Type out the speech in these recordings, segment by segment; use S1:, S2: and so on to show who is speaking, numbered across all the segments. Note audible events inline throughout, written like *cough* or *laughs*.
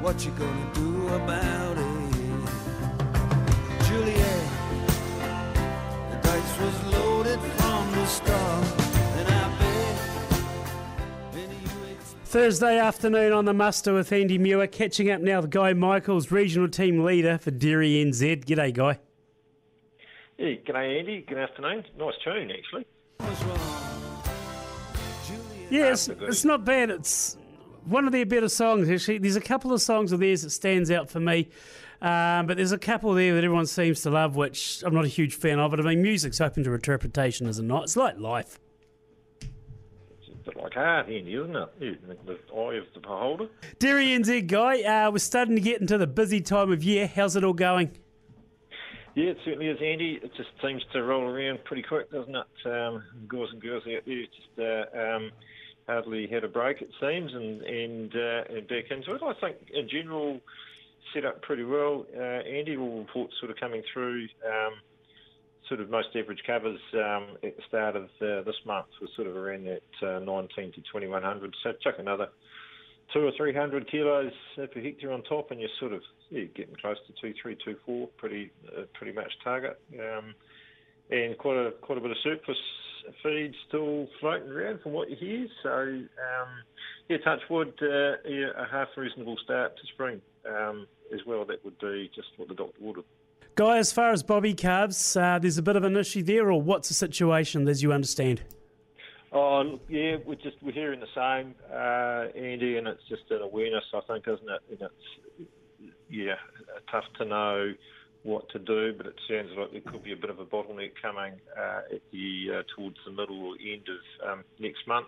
S1: what you gonna do about it? Juliet, the dice was loaded from the start, and I bet any you expect.
S2: Thursday afternoon on the muster with Andy Muir, catching up now with Guy Michaels, regional team leader for Dairy NZ. G'day, Guy.
S3: Yeah, g'day Andy. Good afternoon. Nice tune, actually.
S1: was wrong. Juliet.
S2: Yeah, it's, it's not bad. It's one of their better songs, actually. There's a couple of songs of theirs that stands out for me. Um, but there's a couple there that everyone seems to love, which I'm not a huge fan of. But I mean, music's open to interpretation, is it not? It's like life.
S3: It's a bit like art, Andy, isn't it? Yeah, the, eye of the beholder.
S2: Dairy NZ, Guy, uh, we're starting to get into the busy time of year. How's it all going?
S3: Yeah, it certainly is, Andy. It just seems to roll around pretty quick, doesn't it? Um, guys and girls out there just uh, um, hardly had a break, it seems, and and, uh, and back into it. I think in general, set up pretty well. Uh, Andy will report sort of coming through. Um, sort of most average covers um, at the start of uh, this month was sort of around that uh, 19 to 2100. So chuck another two or three hundred kilos uh, per hectare on top, and you're sort of yeah, getting close to two, three, two, four, pretty uh, pretty much target. Um, and quite a quite a bit of surplus feed still floating around from what you hear. So um, yeah, touch wood, uh, yeah, a half reasonable start to spring um, as well. That would be just what the doctor ordered.
S2: Guy, as far as Bobby calves, uh, there's a bit of an issue there, or what's the situation as you understand?
S3: Oh yeah, we're just we're hearing the same, uh, Andy, and it's just an awareness, I think, isn't it? And it's yeah, tough to know what to do, but it sounds like there could be a bit of a bottleneck coming uh, at the uh, towards the middle or end of um, next month.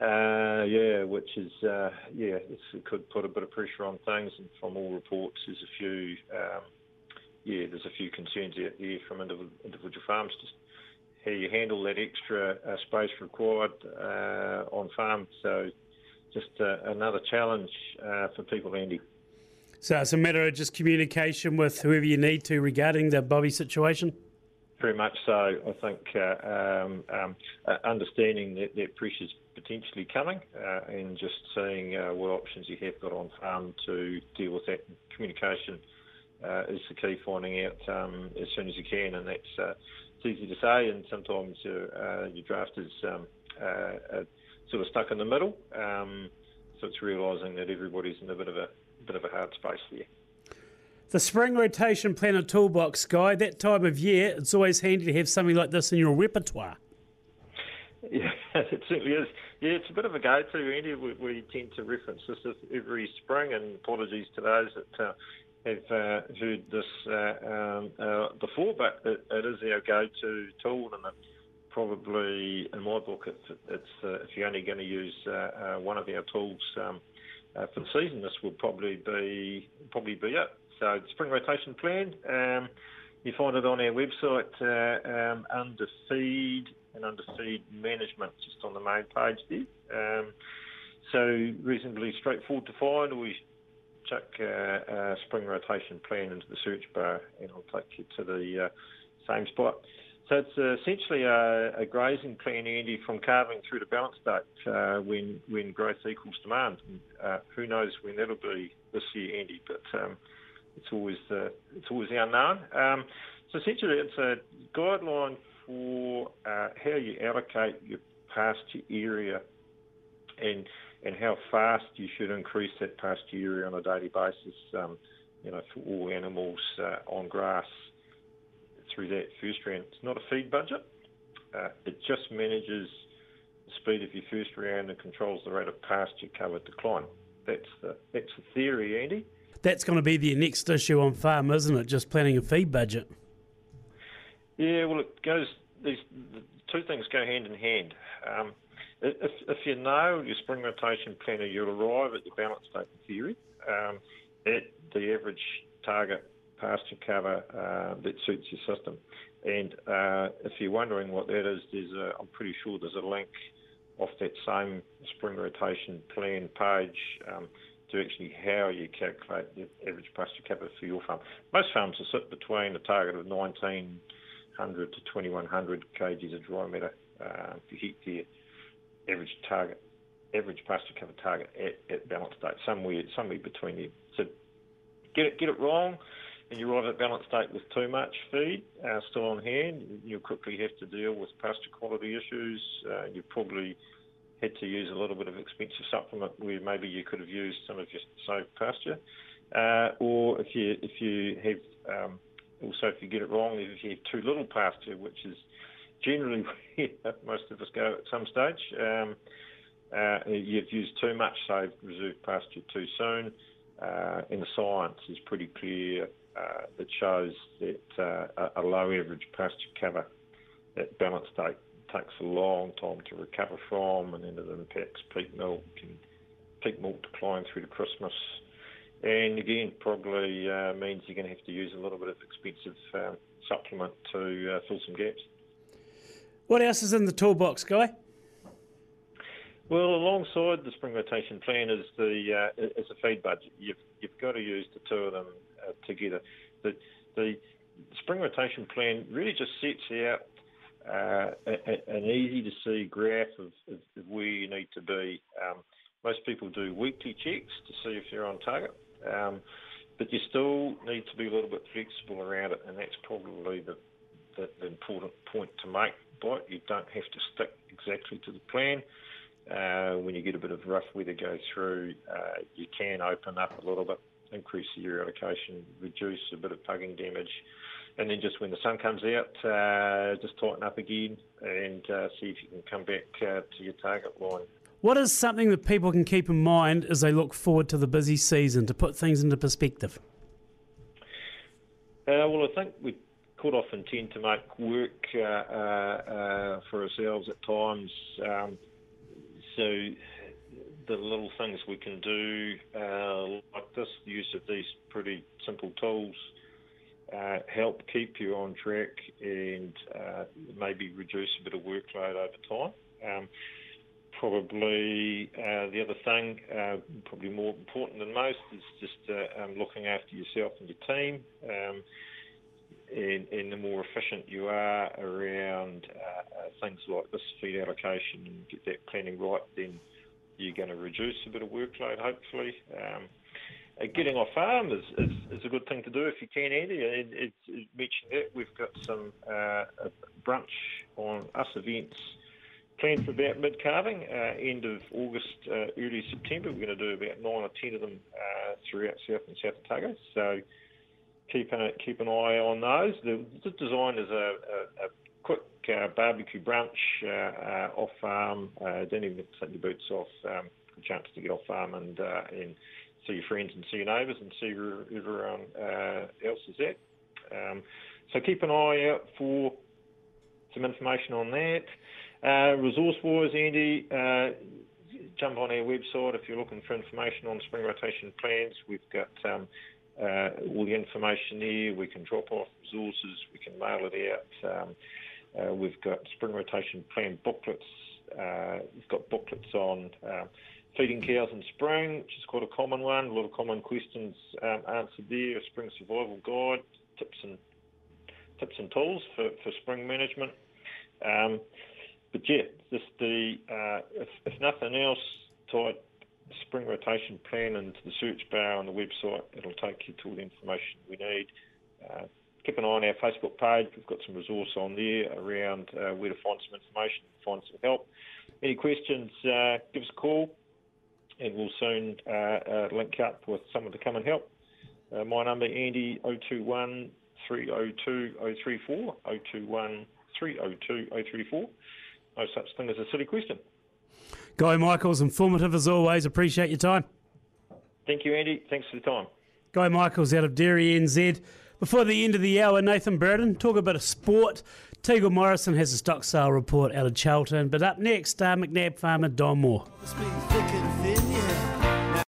S3: Uh, yeah, which is uh, yeah, it could put a bit of pressure on things, and from all reports, there's a few um, yeah, there's a few concerns out there from individual, individual farms just how you handle that extra uh, space required uh, on farm. So just uh, another challenge uh, for people, Andy.
S2: So it's a matter of just communication with whoever you need to regarding the Bobby situation.
S3: Very much so. I think uh, um, um, uh, understanding that that pressure's potentially coming uh, and just seeing uh, what options you have got on farm to deal with that. Communication uh, is the key, finding out um, as soon as you can, and that's uh, it's easy to say, and sometimes your, your draft is um, sort of stuck in the middle. Um, so it's realising that everybody's in a bit of a bit of a hard space there.
S2: The spring rotation planner toolbox, Guy, that time of year, it's always handy to have something like this in your repertoire.
S3: Yeah, *laughs* it certainly is. Yeah, it's a bit of a go-to, Andy. We, we tend to reference this every spring, and apologies to those that uh, have uh, heard this uh, um, uh, before, but it, it is our go-to tool, and it probably, in my book, it's, it's uh, if you're only going to use uh, uh, one of our tools um, uh, for the season, this will probably be probably be it. So, spring rotation plan. Um, you find it on our website uh, um, under feed and under feed management, just on the main page there. Um, so reasonably straightforward to find. We chuck uh, uh, spring rotation plan into the search bar, and I'll take you to the uh, same spot. So it's uh, essentially a, a grazing plan, Andy, from calving through to balance date uh, when when growth equals demand. And, uh, who knows when that'll be this year, Andy? But um, it's always the it's always the unknown. Um, so essentially, it's a guideline for uh, how you allocate your pasture area and and how fast you should increase that pasture area on a daily basis. Um, you know, for all animals uh, on grass through that first round. It's not a feed budget. Uh, it just manages the speed of your first round and controls the rate of pasture cover decline. That's the that's the theory, Andy.
S2: That's going to be the next issue on farm, isn't it? Just planning a feed budget.
S3: Yeah, well, it goes. These the two things go hand in hand. Um, if, if you know your spring rotation planner, you'll arrive at your balance date in theory um, at the average target pasture cover uh, that suits your system. And uh, if you're wondering what that is, there's a, I'm pretty sure there's a link off that same spring rotation plan page um, to actually how you calculate the average pasture cover for your farm. Most farms will sit between a target of 1900 to 2100 kgs of dry matter uh, hit hectare average target average pasture cover target at, at balance date, somewhere somewhere between there. So get it get it wrong, and you arrive at balance date with too much feed uh, still on hand. You'll quickly have to deal with pasture quality issues. Uh, you probably had to use a little bit of expensive supplement where maybe you could have used some of your saved pasture, uh, or if you if you have um, also if you get it wrong, if you have too little pasture, which is generally *laughs* where most of us go at some stage. Um, uh, you've used too much saved reserve pasture too soon, uh, and the science is pretty clear that shows that uh, a low average pasture cover at balance date takes a long time to recover from, and then it impacts peak milk and peak milk decline through to Christmas. And again, probably uh, means you're going to have to use a little bit of expensive um, supplement to uh, fill some gaps.
S2: What else is in the toolbox, Guy?
S3: Well, alongside the spring rotation plan is the uh, is a feed budget. You've you've got to use the two of them uh, together. The the spring rotation plan really just sets out uh, a, an easy to see graph of, of, where you need to be. Um, most people do weekly checks to see if you're on target, um, but you still need to be a little bit flexible around it, and that's probably the, the, the important point to make. But you don't have to stick exactly to the plan. Uh, when you get a bit of rough weather go through, uh, you can open up a little bit, increase the area allocation, reduce a bit of pugging damage, and then just when the sun comes out, uh, just tighten up again and uh, see if you can come back uh, to your target line.
S2: What is something that people can keep in mind as they look forward to the busy season to put things into perspective?
S3: Uh, well, I think we quite often tend to make work uh, uh, for ourselves at times. Um, so the little things we can do, uh, like this, use of these pretty simple tools, uh, help keep you on track and uh, maybe reduce a bit of workload over time. Um, probably uh, the other thing, uh, probably more important than most, is just uh, um, looking after yourself and your team. Um, and, and, the more efficient you are around things like this feed allocation and get that planning right, then you're going to reduce a bit of workload, hopefully. Um, uh, getting off farm is, is, is, a good thing to do if you can, Andy. It, it, it mentioned that we've got some uh, brunch on us events planned for about mid calving, uh, end of August, uh, early September. We're going to do about nine or ten of them uh, throughout South and South Otago. So keep an, keep an eye on those. The, the design is a, a, a quick uh, barbecue brunch uh, uh, off farm. don't even take your boots off. Um, a chance to get off farm and and see your friends and see your neighbours and see where everyone else is at. Um, so keep an eye out for some information on that. Uh, resource-wise, Andy, uh, jump on our website if you're looking for information on spring rotation plans. We've got um, uh, all the information there. We can drop off resources. We can mail it out. Um, uh, we've got spring rotation plan booklets. Uh, we've got booklets on um, feeding cows in spring, which is quite a common one. A lot of common questions um, answered there. A spring survival guide, tips and tips and tools for, for spring management. Um, but yeah, just the uh, if, if nothing else, type spring rotation plan into the search bar on the website. It'll take you to all the information we need. Keep an eye on our Facebook page. We've got some resource on there around uh, where to find some information, find some help. Any questions, uh, give us a call and we'll soon uh, uh, link up with someone to come and help. Uh, my number, Andy, 021 302 034, 021 302 034. No such thing as a silly question.
S2: Guy Michaels, informative as always. Appreciate your time.
S3: Thank you, Andy. Thanks for the time.
S2: Guy Michaels out of Dairy NZ. Before the end of the hour, Nathan Burden, talk a bit of sport. Teagle Morrison has a stock sale report out of Charlton. But up next, uh, McNab farmer Don Moore.